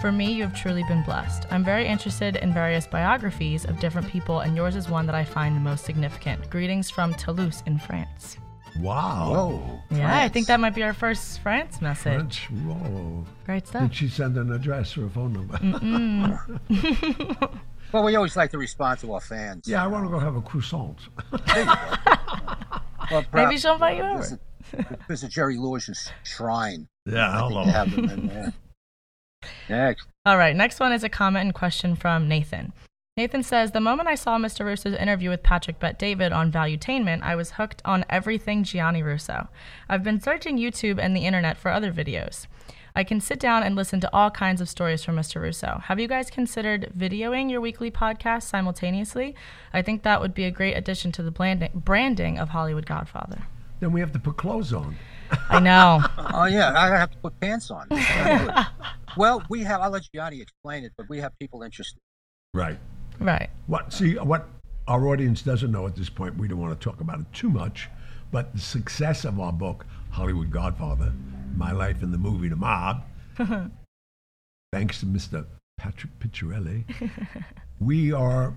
For me, you have truly been blessed. I'm very interested in various biographies of different people, and yours is one that I find the most significant. Greetings from Toulouse in France. Wow. Whoa. Yeah, I think that might be our first France message. French. Whoa. Great stuff. Did she send an address or a phone number? Well, we always like to respond to our fans. yeah, I want to go have a croissant. Well, Maybe she'll invite you over. Visit, visit Jerry Lewis's shrine. yeah, I think hello. they have them in there. Next. All right, next one is a comment and question from Nathan. Nathan says, The moment I saw Mr. Russo's interview with Patrick Bet David on Valuetainment, I was hooked on everything Gianni Russo. I've been searching YouTube and the internet for other videos. I can sit down and listen to all kinds of stories from Mr. Russo. Have you guys considered videoing your weekly podcast simultaneously? I think that would be a great addition to the branding, branding of Hollywood Godfather. Then we have to put clothes on. I know. Oh yeah, I have to put pants on. well, we have. I'll let Gianni explain it, but we have people interested. Right. right. What? See, what our audience doesn't know at this point, we don't want to talk about it too much, but the success of our book, Hollywood Godfather, My Life in the Movie, The Mob, thanks to Mr. Patrick Picciarelli, we are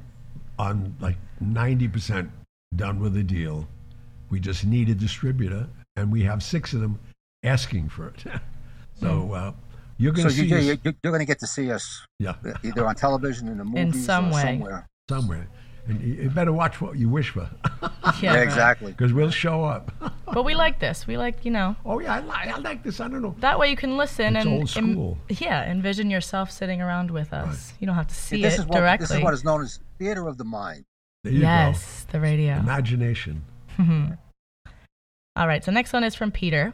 on like 90% done with the deal. We just need a distributor, and we have six of them asking for it. so hmm. uh, you're going So to you, see us, you, you're going to get to see us yeah, uh, either on television, in the movies, some or way. somewhere. somewhere. And you you better watch what you wish for. Yeah, Yeah, right. exactly. because we'll show up. But we like this. We like, you know, oh yeah, I like, I like this. I don't know. That way you can listen It's and old school. yeah, envision yourself sitting around with us. You don't have to see this it is what directly. this is what is known as theater of the mind. There you yes, the radio. Imagination. Mm-hmm. All right, so next one is from Peter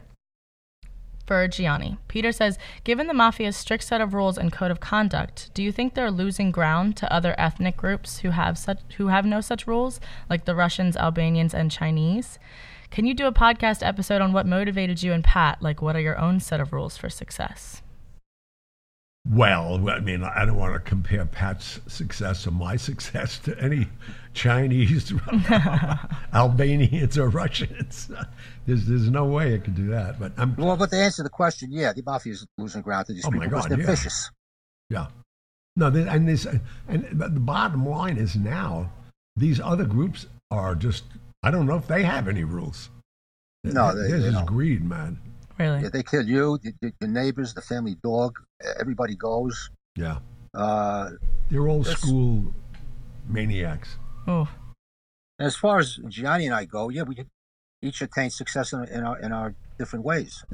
for Gianni. Peter says, Given the mafia's strict set of rules and code of conduct, do you think they're losing ground to other ethnic groups who have such who have no such rules, like the Russians, Albanians, and Chinese? Can you do a podcast episode on what motivated you and Pat? Like, what are your own set of rules for success? Well, I mean, I don't want to compare Pat's success or my success to any Chinese, Albanians, or Russians. There's, there's no way I could do that. But I'm, Well, but to answer the question, yeah, the mafia is losing ground to these Oh, people my because God, they're yeah. vicious. yeah. No, there- and this, and but the bottom line is now these other groups are just. I don't know if they have any rules. No, they- there's they just don't. greed, man. Really? Yeah, they kill you, the, the, your neighbors, the family dog. Everybody goes. Yeah, Uh, they're old school maniacs. Oh, as far as Gianni and I go, yeah, we each attain success in, in our in our different ways.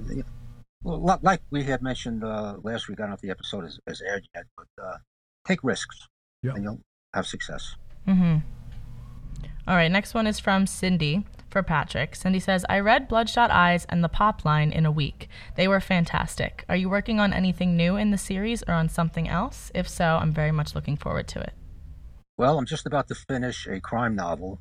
Well, like we had mentioned uh, last week, I don't know if the episode is, is aired yet, but uh, take risks Yeah. and you'll have success. Mm-hmm. All right, next one is from Cindy for Patrick. Cindy says, I read Bloodshot Eyes and The Pop Line in a week. They were fantastic. Are you working on anything new in the series or on something else? If so, I'm very much looking forward to it. Well, I'm just about to finish a crime novel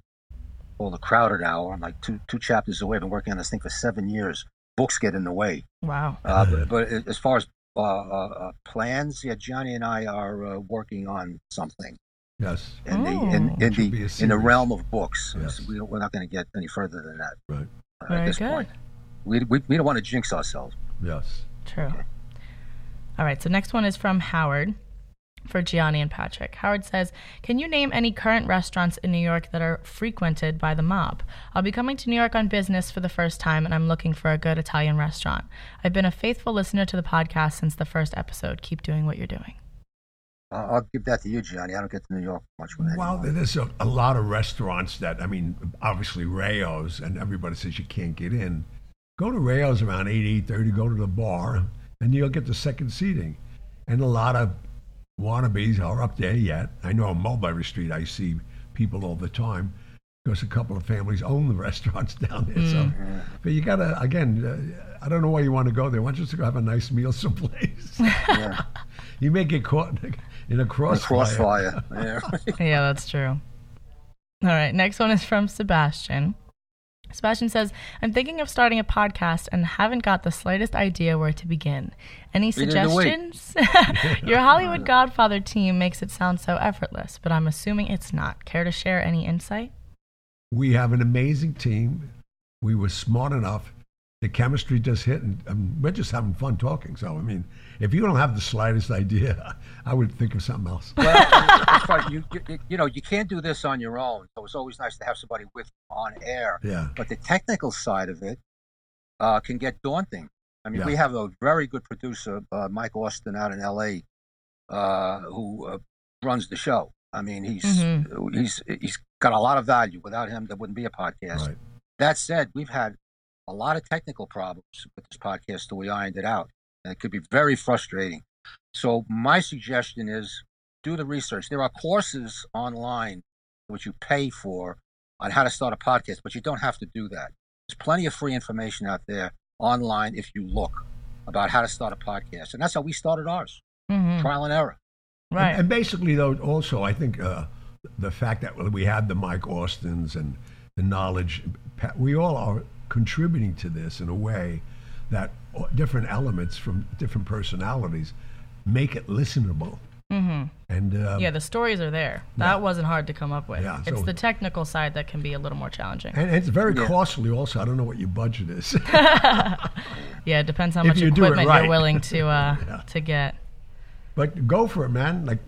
called The Crowded Hour. I'm like two two chapters away. I've been working on this thing for seven years. Books get in the way. Wow. Uh, but, but as far as uh, uh, uh, plans, yeah, Johnny and I are uh, working on something Yes. in the in, Oh. in Should be a the in the realm of books. Yes. we we're not going to get any further than that Right. uh, at this good. point. We, we, we don't want to jinx ourselves. Yes. True. All right, so next one is from Howard for Gianni and Patrick. Howard says, Can you name any current restaurants in New York that are frequented by the mob? I'll be coming to New York on business for the first time and I'm looking for a good Italian restaurant. I've been a faithful listener to the podcast since the first episode. Keep doing what you're doing. Uh, I'll give that to you, Johnny. I don't get to New York much with Well, anyone. there's a, a lot of restaurants that, I mean, obviously Rao's, and everybody says you can't get in. Go to Rao's around 8, 8.30, go to the bar, and you'll get the second seating. And a lot of wannabes are up there yet. I know on Mulberry Street I see people all the time because a couple of families own the restaurants down there. So, but you got to, again, uh, I don't know why you want to go there. Why don't you just go have a nice meal someplace? yeah. you may get caught in a, in a A crossfire. crossfire. yeah. yeah, that's true. All right, next one is from Sebastian. Sebastian says, I'm thinking of starting a podcast and haven't got the slightest idea where to begin. Any Neither do we. suggestions? Your Hollywood Godfather team makes it sound so effortless, but I'm assuming it's not. Care to share any insight? We have an amazing team. We were smart enough. The chemistry just hit, and um, we're just having fun talking. So, I mean, if you don't have the slightest idea, I would think of something else. Well, that's right. You, you, you know, you can't do this on your own. So it's always nice to have somebody with you on air. Yeah, But the technical side of it uh, can get daunting. I mean, Yeah. we have a very good producer, uh, Mike Austin, out in L.A., uh, who uh, runs the show. I mean, he's Mhm. he's he's got a lot of value. Without him, there wouldn't be a podcast. right. That said, we've had a lot of technical problems with this podcast till we ironed it out. And it could be very frustrating. So my suggestion is do the research. There are courses online which you pay for on how to start a podcast, but you don't have to do that. There's plenty of free information out there online if you look about how to start a podcast. And that's how we started ours. Mm-hmm. Trial and error. Right. And, and basically, though, also, I think uh, the fact that we had the Mike Austins and the knowledge, we all are contributing to this in a way that different elements from different personalities make it listenable. mm-hmm. And um, Yeah, the stories are there. That Yeah. wasn't hard to come up with. Yeah, it's the technical side that can be a little more challenging. and it's very Yeah. costly. Also, I don't know what your budget is. Yeah, it depends how If much you equipment right. you're willing to uh, Yeah. to get. But go for it, man. Like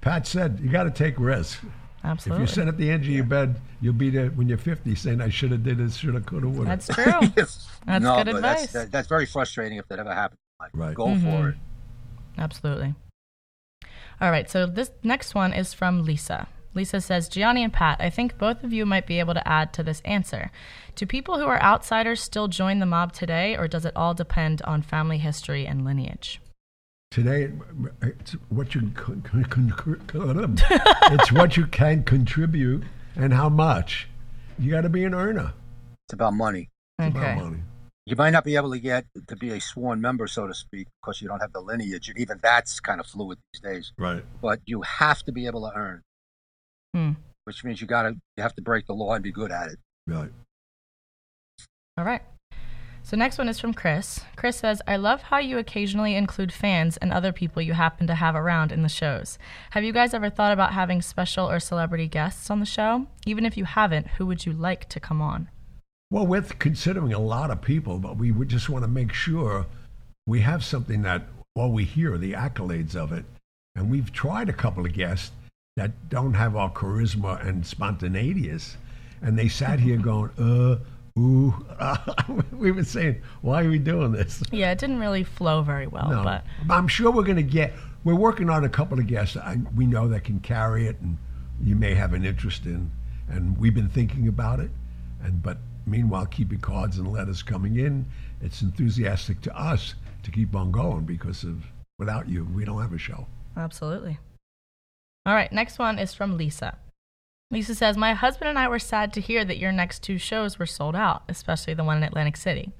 Pat said, you got to take risks. Absolutely. If you sit at the edge of your bed, you'll be there when you're 50 saying, I should have did this, should have, could have, would have. That's true. Yes. That's no, good advice. That's, that, that's very frustrating if that ever happens. Like, Right. Go Mhm. for it. Absolutely. All right, so this next one is from Lisa. Lisa says, Gianni and Pat, I think both of you might be able to add to this answer. Do people who are outsiders still join the mob today, or does it all depend on family history and lineage? Today, it's what you con- con- con- it's what you can contribute and how much. You got to be an earner. It's about money. It's Okay. about money. You might not be able to get to be a sworn member, so to speak, because you don't have the lineage, and even that's kind of fluid these days. Right. But you have to be able to earn, Hmm. which means you got to you have to break the law and be good at it. Right. All right. So next one is from Chris. Chris says, I love how you occasionally include fans and other people you happen to have around in the shows. Have you guys ever thought about having special or celebrity guests on the show? Even if you haven't, who would you like to come on? Well, we're considering a lot of people, but we would just want to make sure we have something that, while we hear the accolades of it, and we've tried a couple of guests that don't have our charisma and spontaneities, and they sat here going, uh, ooh. we were saying, why are we doing this? Yeah, it didn't really flow very well, No, but I'm sure we're going to get. We're working on a couple of guests I, we know that can carry it, and you may have an interest in. And we've been thinking about it, and but meanwhile keeping cards and letters coming in. It's enthusiastic to us to keep on going because of without you, we don't have a show. Absolutely. All right, next one is from Lisa. Lisa says, My husband and I were sad to hear that your next two shows were sold out, especially the one in Atlantic City.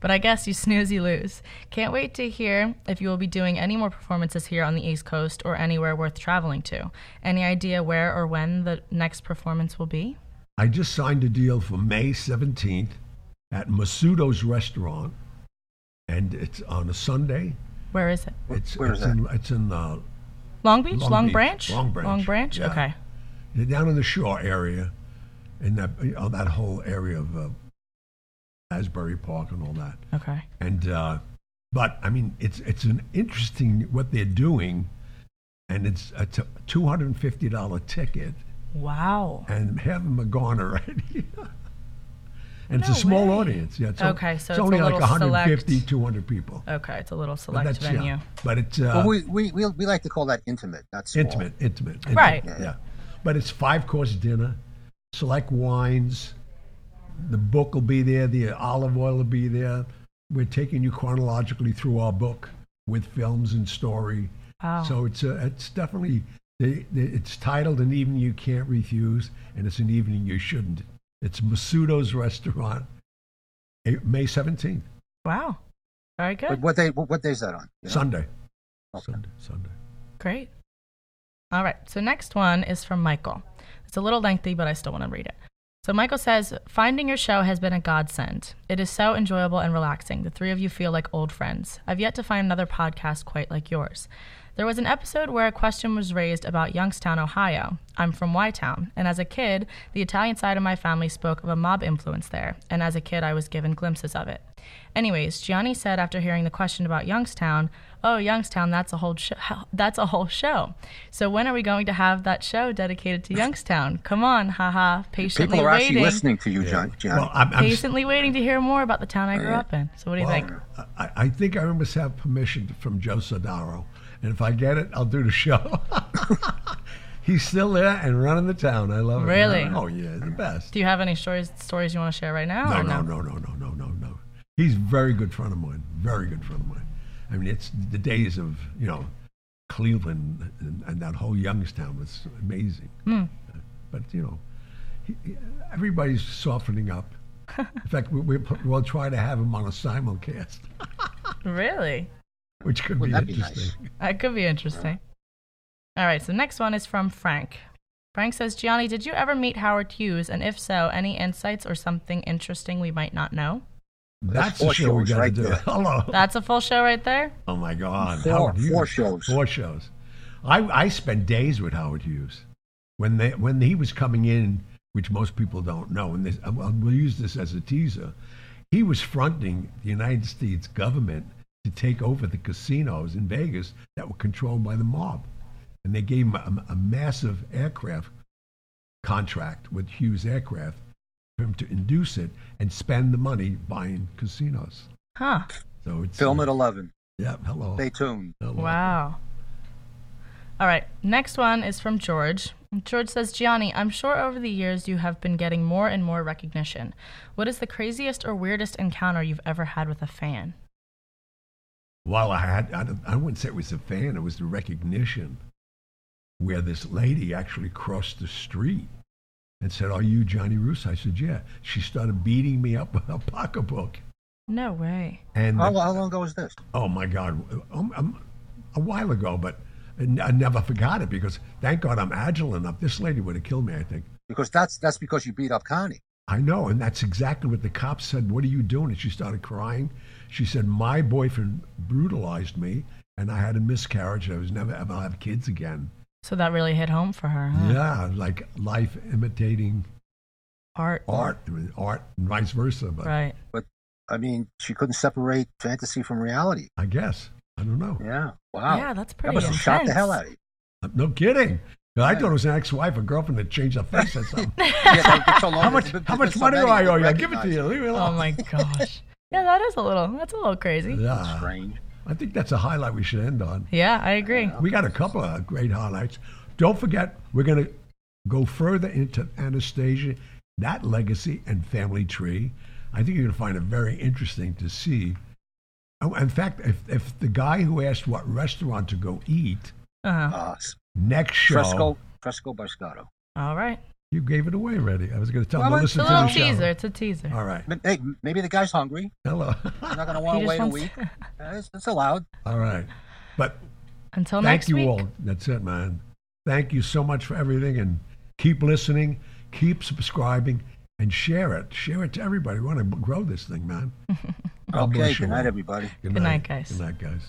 But I guess you snooze, you lose. Can't wait to hear if you will be doing any more performances here on the East Coast or anywhere worth traveling to. Any idea where or when the next performance will be? I just signed a deal for May 17th at Masudo's restaurant, and it's on a Sunday. Where is it? It's Where it's is that? in it's in uh, Long Beach? Long Long, Beach. Branch? Long Branch. Long Branch? Yeah. Okay. They're down in the shore area, in that you know, that whole area of uh, Asbury Park and all that. Okay. And uh, but I mean, it's it's an interesting what they're doing, and it's a t- two hundred and fifty dollar ticket, Wow. and half of them are gone already. and it's a small way. audience. Yeah. It's Okay, so it's only a like little 150, select. 200 people. Okay, it's a little But select that's venue. yeah. But it's uh, well, we, we, we, we like to call that intimate, not small. intimate, intimate, intimate. Right. Yeah. But it's five course dinner, select wines. The book will be there. The olive oil will be there. We're taking you chronologically through our book with films and story. Wow. So it's a, it's definitely they, they, it's titled "An Evening You Can't Refuse," and it's an evening you shouldn't. It's Masudo's Restaurant, eh, May seventeenth, Wow. Very good. What day, what, what day is that on? You know? Sunday. Okay. Sunday. Sunday. Great. All right. So next one is from Michael. It's a little lengthy, but I still want to read it. So Michael says, "Finding your show has been a godsend. It is so enjoyable and relaxing. The three of you feel like old friends. I've yet to find another podcast quite like yours." There was an episode where a question was raised about Youngstown, Ohio. I'm from Y Town, and as a kid, the Italian side of my family spoke of a mob influence there, and as a kid, I was given glimpses of it. Anyways, Gianni said after hearing the question about Youngstown, "Oh, Youngstown, that's a whole show. That's a whole show. So when are we going to have that show dedicated to Youngstown? Come on, haha. Patiently People are actually listening to you, John. John. Well, I'm, I'm, patiently waiting to hear more about the town I grew up in. So what do you think? I, I think I must have permission from Joe Sodaro, and if I get it, I'll do the show. He's still there and running the town. I love it. Really? Oh yeah, the best. Do you have any stories stories you want to share right now? No, or no, no, no, no, no, no, no. He's a very good friend of mine. Very good friend of mine. I mean, it's the days of you know Cleveland and, and that whole Youngstown was amazing. Hmm. But you know, he, he- everybody's softening up. In fact, we, we, we'll try to have him on a simulcast, Really? which could Well, be that'd be interesting. That could be interesting. All right, so next one is from Frank. Frank says, Gianni, did you ever meet Howard Hughes? And if so, any insights or something interesting we might not know? That's, the show we got to right do. there. Hello. That's a full show right there? Oh my God! Four- Howard Hughes. four shows. Four shows. I I spent days with Howard Hughes when they when he was coming in, which most people don't know. And this, uh, well, we'll use this as a teaser. He was fronting the United States government to take over the casinos in Vegas that were controlled by the mob, and they gave him a, a massive aircraft contract with Hughes Aircraft for him to induce it and spend the money buying casinos. Huh. So it's Film uh, at 11. Yeah, hello. Stay tuned. hello. Wow. All right, next one is from George. George says, Gianni, I'm sure over the years you have been getting more and more recognition. What is the craziest or weirdest encounter you've ever had with a fan? Well, I had, I, I wouldn't say it was a fan, it was the recognition where this lady actually crossed the street and said, Are you Johnny Russo? I said, Yeah. She started beating me up with a pocketbook. No way. And, How, how long ago was this? oh my God, um, um, a while ago, but I never forgot it because thank God I'm agile enough. This lady would have killed me, I think. Because that's that's because you beat up Connie. I know, and that's exactly what the cops said. What are you doing? And she started crying. She said, My boyfriend brutalized me, and I had a miscarriage. And I was never ever have kids again. So that really hit home for her, huh? Yeah, like life imitating Art. art, art, and vice versa. But Right. But I mean, she couldn't separate fantasy from reality. I guess I don't know. Yeah. Wow. Yeah, that's pretty. that pretty must have shot the hell out of you. No kidding. I thought it was an ex-wife or girlfriend that changed her face or something. Yeah, they- so how much? it's- How much money do I owe you? I'll give it to you. Leave me oh alone. Oh my gosh. Yeah, that is a little. That's a little crazy. Yeah, Strange. I think that's a highlight we should end on. Yeah, I agree. We got a couple of great highlights. Don't forget, we're going to go further into Anastasia, that legacy and family tree. I think you're going to find it very interesting to see. Oh, in fact, if, if the guy who asked what restaurant to go eat Uh-huh. Uh, next show, Fresco, Fresco Boscato. All right. You gave it away already. I was going to tell Well, him to it's listen It's a to the little show. teaser. It's a teaser. All right. M- Hey, maybe the guy's hungry. Hello. He's not going to He want to just wait a wants- week. Uh, It's, it's allowed. All right. But Until next week. thank next you week. all. That's it, man. Thank you so much for everything and keep listening, keep subscribing, and share it. Share it to everybody. We want to grow this thing, man. God Okay, bless you good night, everybody. Good, Good night, guys. Good night, guys.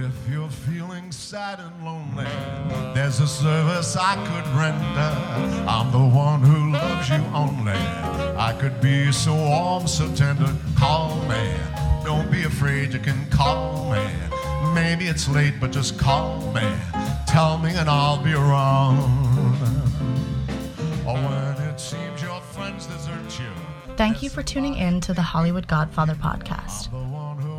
If you're feeling sad and lonely, there's a service I could render. I'm the one who loves you only. I could be so warm, so tender. Call me. Don't be afraid, you can call me. Maybe it's late, but just call me. Tell me and I'll be around. Or when it seems your friends desert you. Thank you for tuning in to the Hollywood Godfather podcast.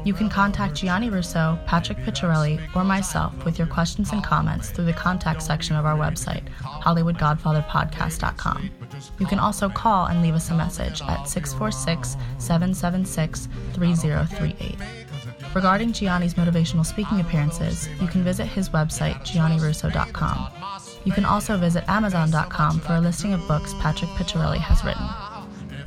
You can contact Gianni Russo, Patrick Picciarelli, or myself with your questions and comments through the contact section of our website, HollywoodGodfatherPodcast.com. You can also call and leave us a message at 646 776 3038. Regarding Gianni's motivational speaking appearances, you can visit his website, giannirusso.com. You can also visit Amazon.com for a listing of books Patrick Picciarelli has written.